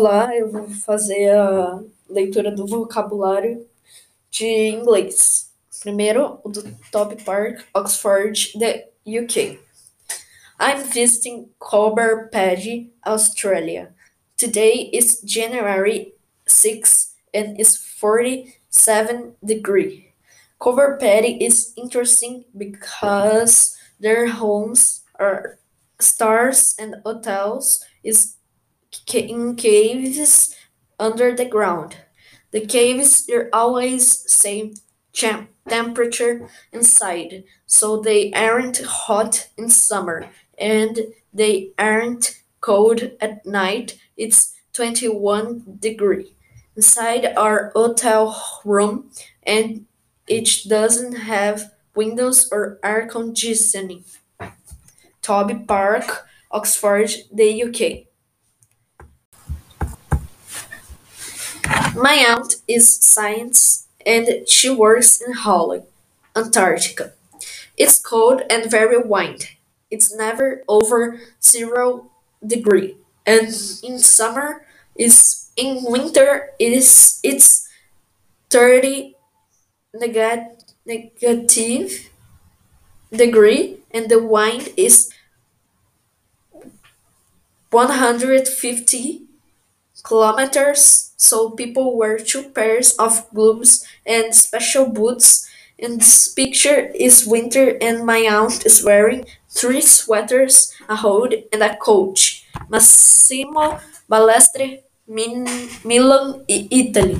Olá, eu vou fazer a leitura do vocabulário de inglês. Primeiro, o do Toby Park, Oxford, the UK. I'm visiting Coober Pedy, Australia. Today is January 6 and it's 47 degree. Coober Pedy is interesting because their homes are stars and hotels is in caves under the ground. The caves are always same temperature inside, so they aren't hot in summer and they aren't cold at night. It's 21 degree. Inside our hotel room and it doesn't have windows or air conditioning. Toby Park, Oxford, the UK. My aunt is science and she works in Holland, Antarctica. It's cold and very windy. It's never over zero degree. And in summer is in winter it is it's 30 negat- negative degree and the wind is 150 kilometers, so people wear two pairs of gloves and special boots. In this picture is winter and my aunt is wearing three sweaters, a hood and a coat. Massimo Balestre, Min- Milan, Italy.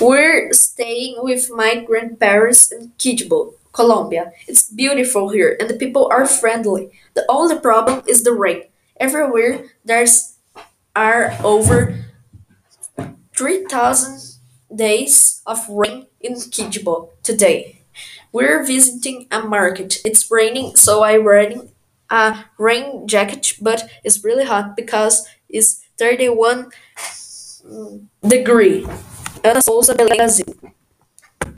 We're staying with my grandparents in Quito, Colombia. It's beautiful here and the people are friendly. The only problem is the rain. Everywhere there's are over 3000 days of rain in Quito today. We're visiting a market. It's raining, so I'm wearing a rain jacket, but it's really hot because it's 31 degree. Ana Souza Brasil.